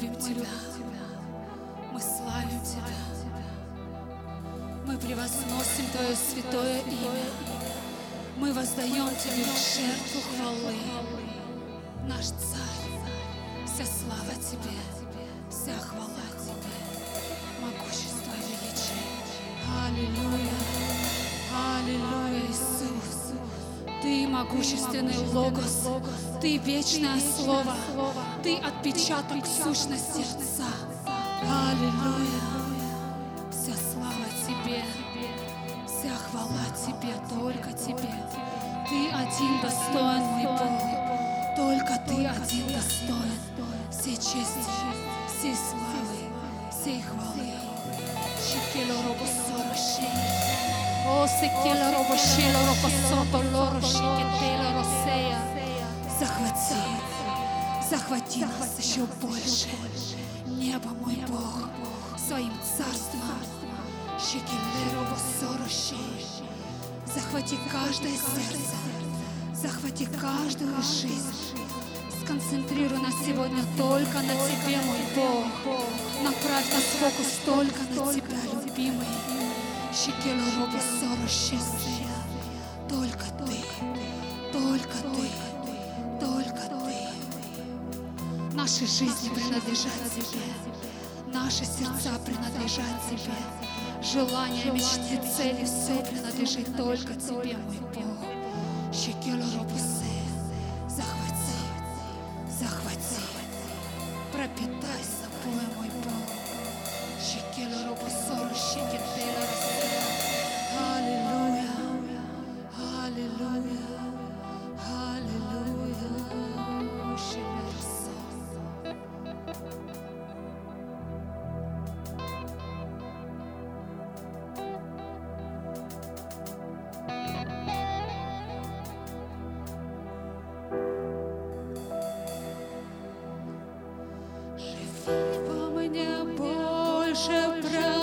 Любим Тебя, мы славим Тебя, мы превозносим Твое святое имя, мы воздаем Тебе жертву хвалы, наш Царь, вся слава Тебе, вся хвала Тебе, могущество и величие. Аллилуйя, Аллилуйя, Иисус. Ты могущественный Логос, Ты вечное Слово, Ты отпечаток сущности Отца. Аллилуйя. Вся слава Тебе, вся хвала Тебе, только Тебе. Ты один достоин, мой Бог, только Ты один достоин всей чести, всей славы, всей хвалы. Шикело робо сорочи. О, секело робо шело робо сото лоро шикетело росея. Захвати, захвати нас еще больше. Небо, мой Бог, своим царством. Шикело робо сорочи. Захвати каждое сердце, захвати каждую жизнь. Сконцентрируй нас сегодня только на Тебе, мой Бог. Направь нас фокус только на Тебя, любимый. Только Ты, только Наши жизни принадлежат Тебе. Наши сердца принадлежат Тебе. Желания, мечты, цели, все принадлежит только Тебе, мой Бог. Щекело робо больше, проникай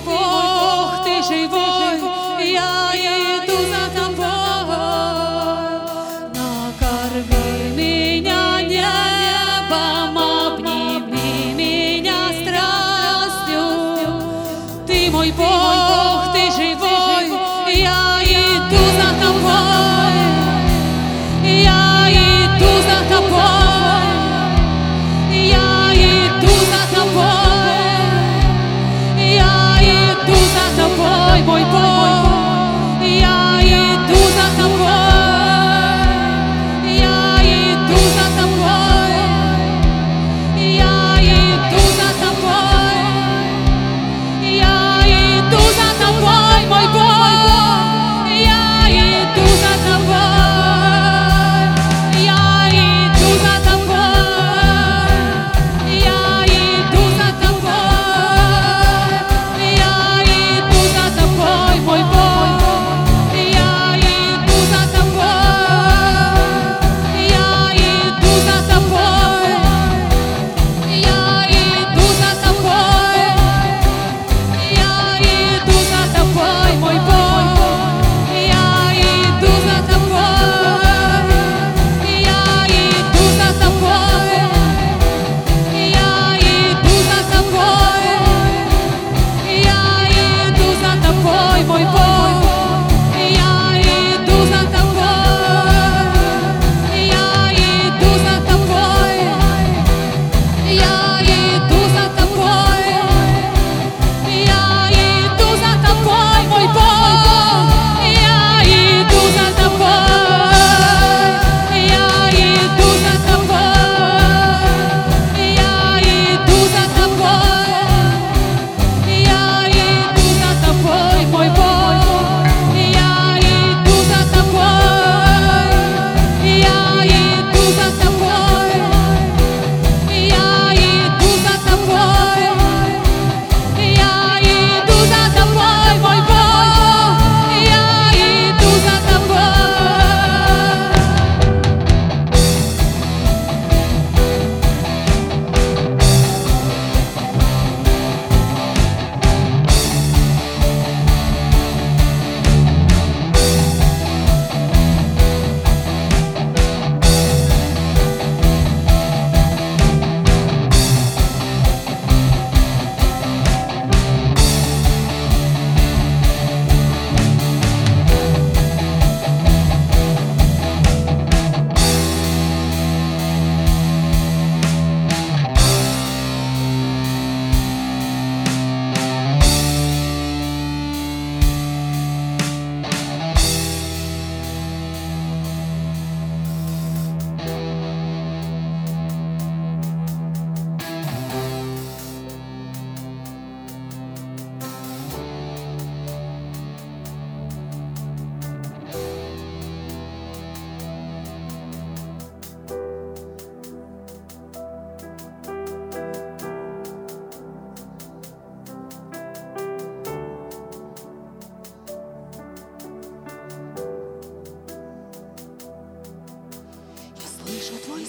por, por, por,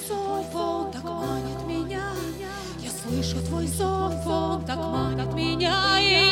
зов, он так манит меня. Я слышу твой зов, он так манит меня. И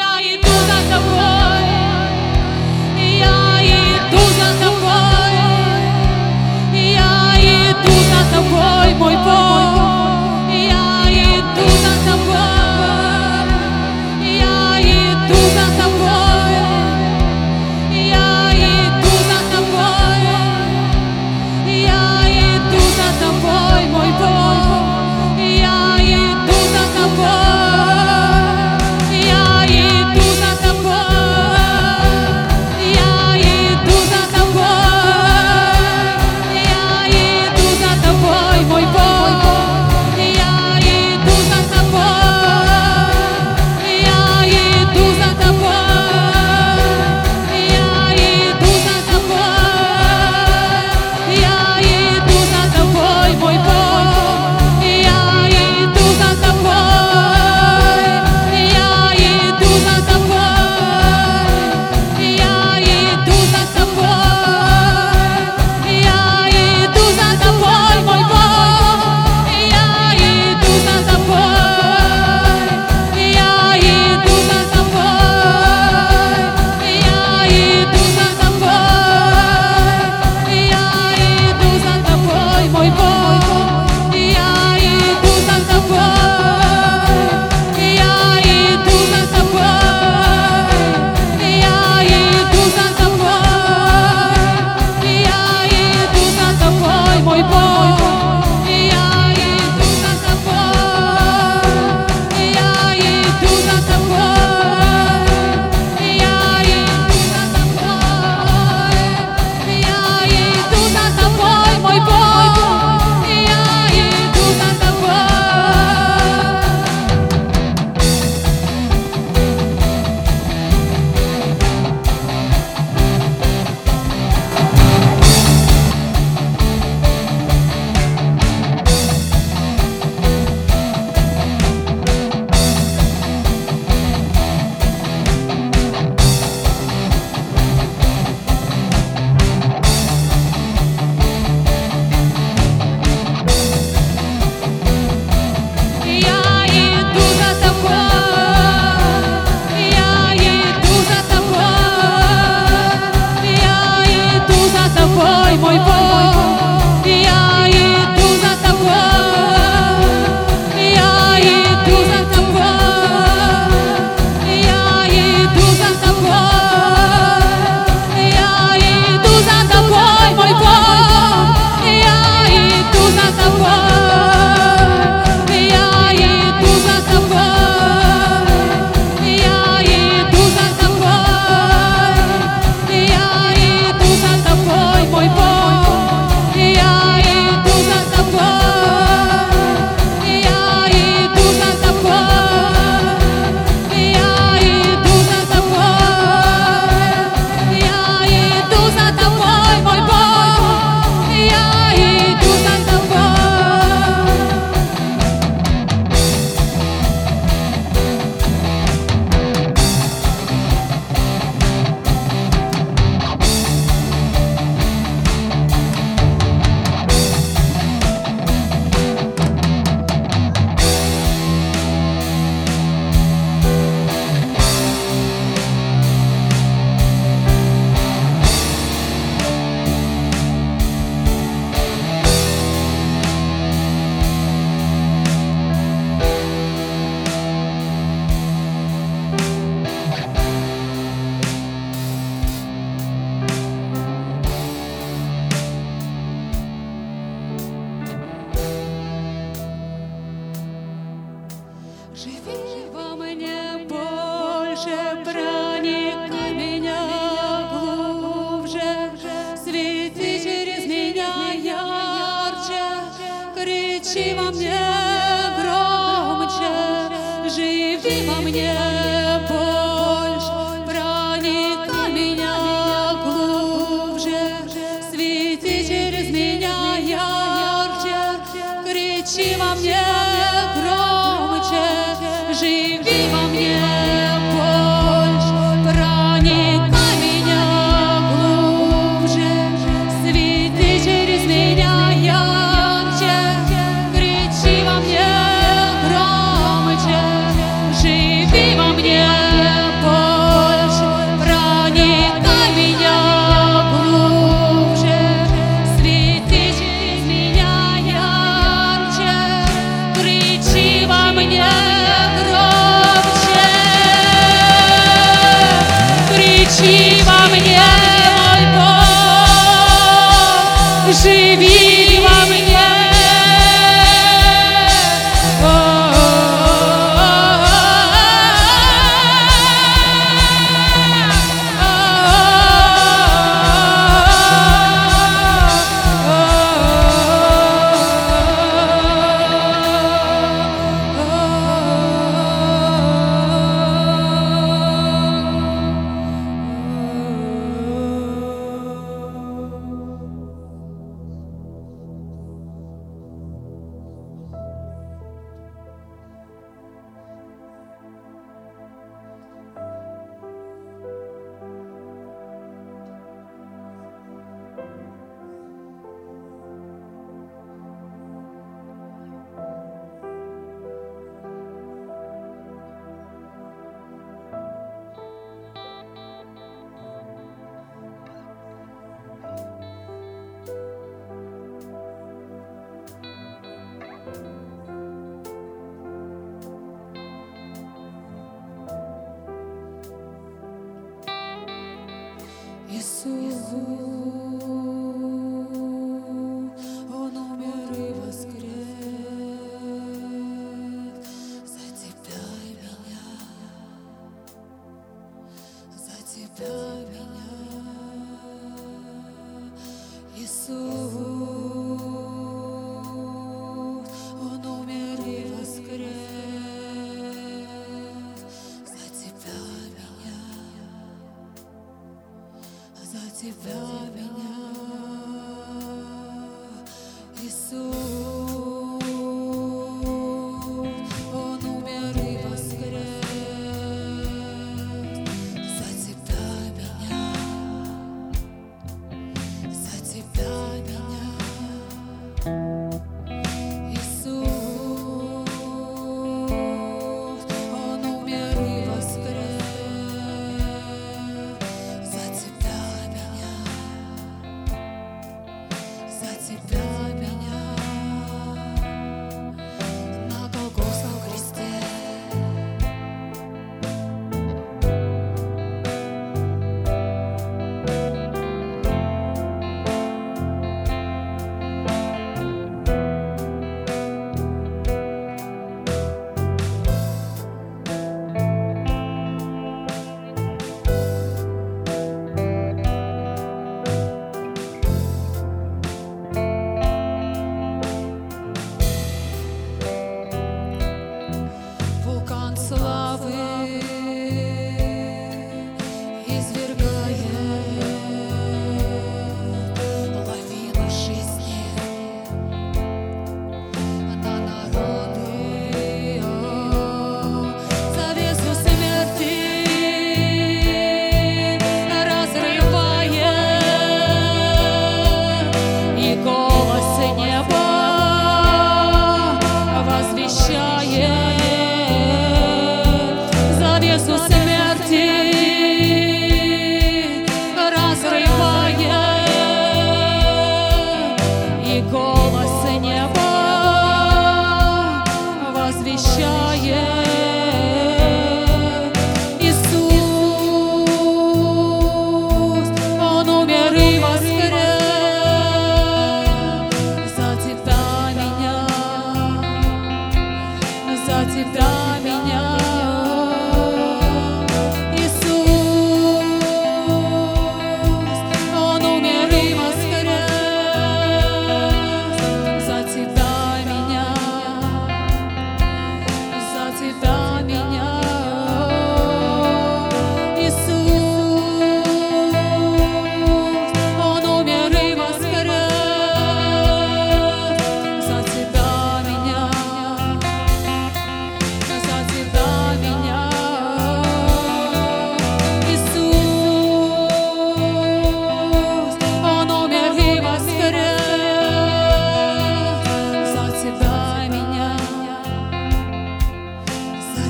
Иисус,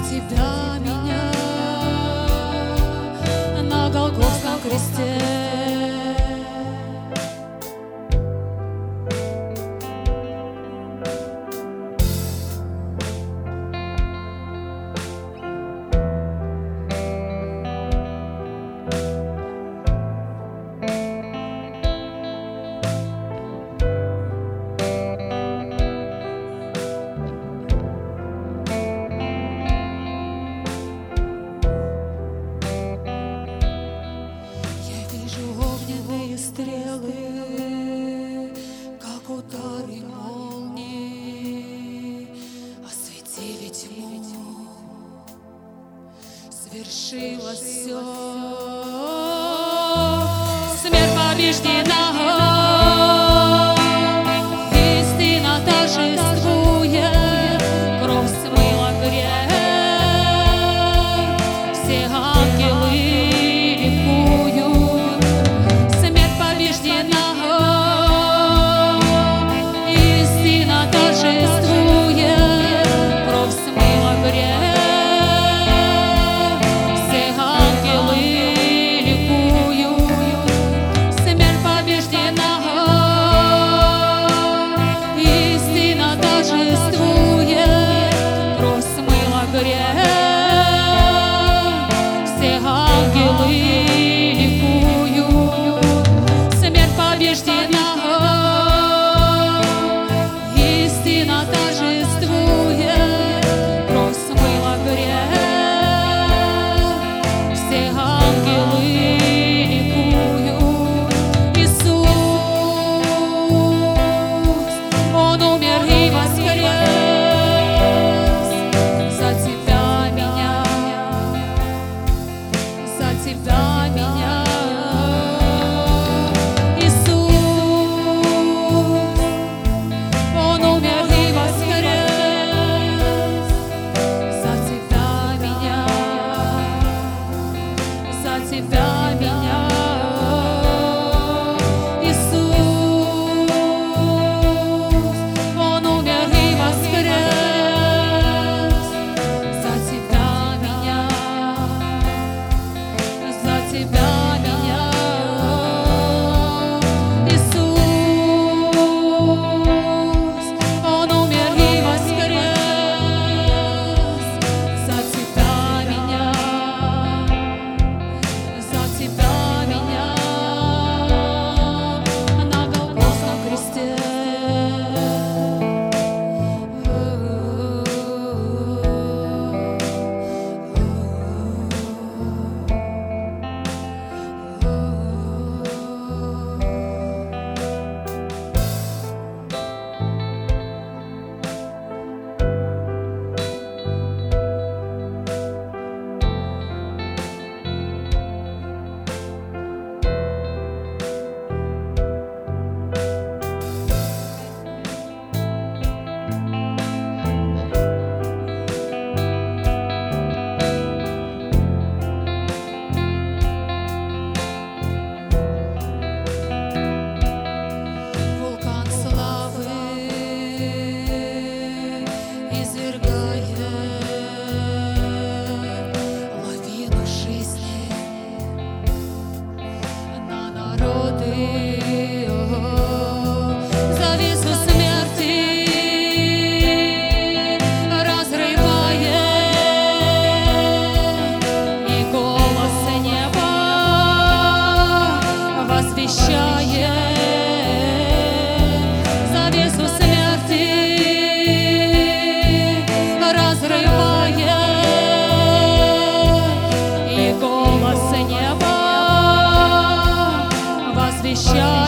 тебя меня на Голгофском кресте. 笑